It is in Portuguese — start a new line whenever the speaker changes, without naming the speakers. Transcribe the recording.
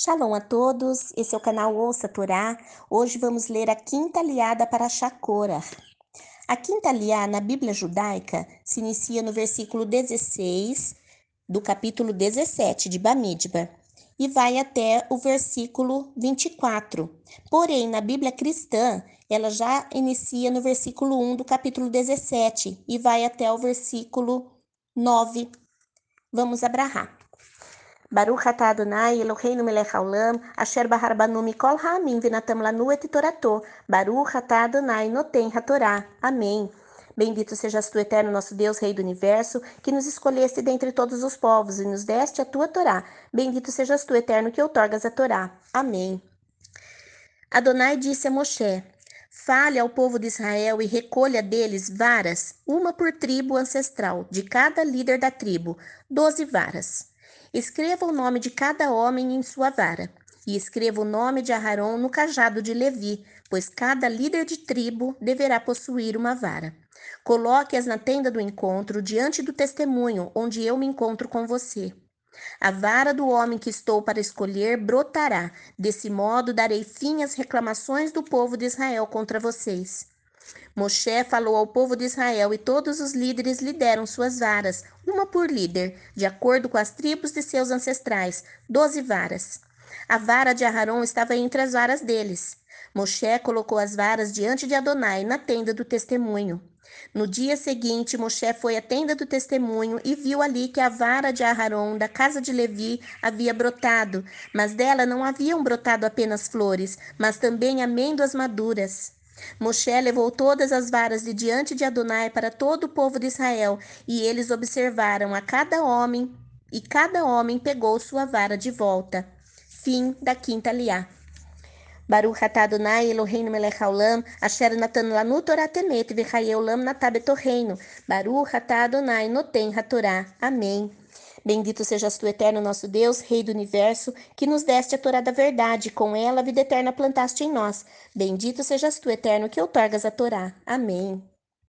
Shalom a todos, esse é o canal Ouça Torá. Hoje vamos ler a quinta aliada para Shakora. A quinta aliá na Bíblia judaica se inicia no versículo 16 do capítulo 17 de Bamidbar e vai até o versículo 24. Porém, na Bíblia cristã, ela já inicia no versículo 1 do capítulo 17 e vai até o versículo 9. Vamos abrahar. Baruch atah Adonai Eloheinu melech haolam, asher bahar banu mikol ha'amim v'natam lanu et torato. Baruch atah Adonai noten hatorá. Amém. Bendito sejas tu, eterno nosso Deus, Rei do Universo, que nos escolheste dentre todos os povos e nos deste a tua Torá. Bendito sejas tu, eterno, que outorgas a Torá. Amém. Adonai disse a Moshe: Fale ao povo de Israel e recolha deles varas, uma por tribo ancestral, de cada líder da tribo, doze varas. Escreva o nome de cada homem em sua vara, e escreva o nome de Aharon no cajado de Levi, pois cada líder de tribo deverá possuir uma vara. Coloque-as na tenda do encontro, diante do testemunho, onde eu me encontro com você. A vara do homem que estou para escolher brotará. Desse modo darei fim às reclamações do povo de Israel contra vocês. Moshe falou ao povo de Israel e todos os líderes lhe deram suas varas, uma por líder, de acordo com as tribos de seus ancestrais, doze varas. A vara de Aharon estava entre as varas deles. Moshe colocou as varas diante de Adonai na tenda do testemunho. No dia seguinte, Moshe foi à tenda do testemunho e viu ali que a vara de Aharon, da casa de Levi, havia brotado, mas dela não haviam brotado apenas flores, mas também amêndoas maduras. Moshe levou todas as varas de diante de Adonai para todo o povo de Israel, e eles observaram a cada homem, e cada homem pegou sua vara de volta. Fim da quinta liá. Baruch atah Adonai Eloheinu melech haolam, asher natan lanu Torah temet, v'chaye olam natab etorreino. Baruch atah Adonai noten hatorá. Amém. Bendito sejas tu, eterno nosso Deus, Rei do universo, que nos deste a Torá da verdade, com ela a vida eterna plantaste em nós. Bendito sejas tu, eterno, que outorgas a Torá. Amém.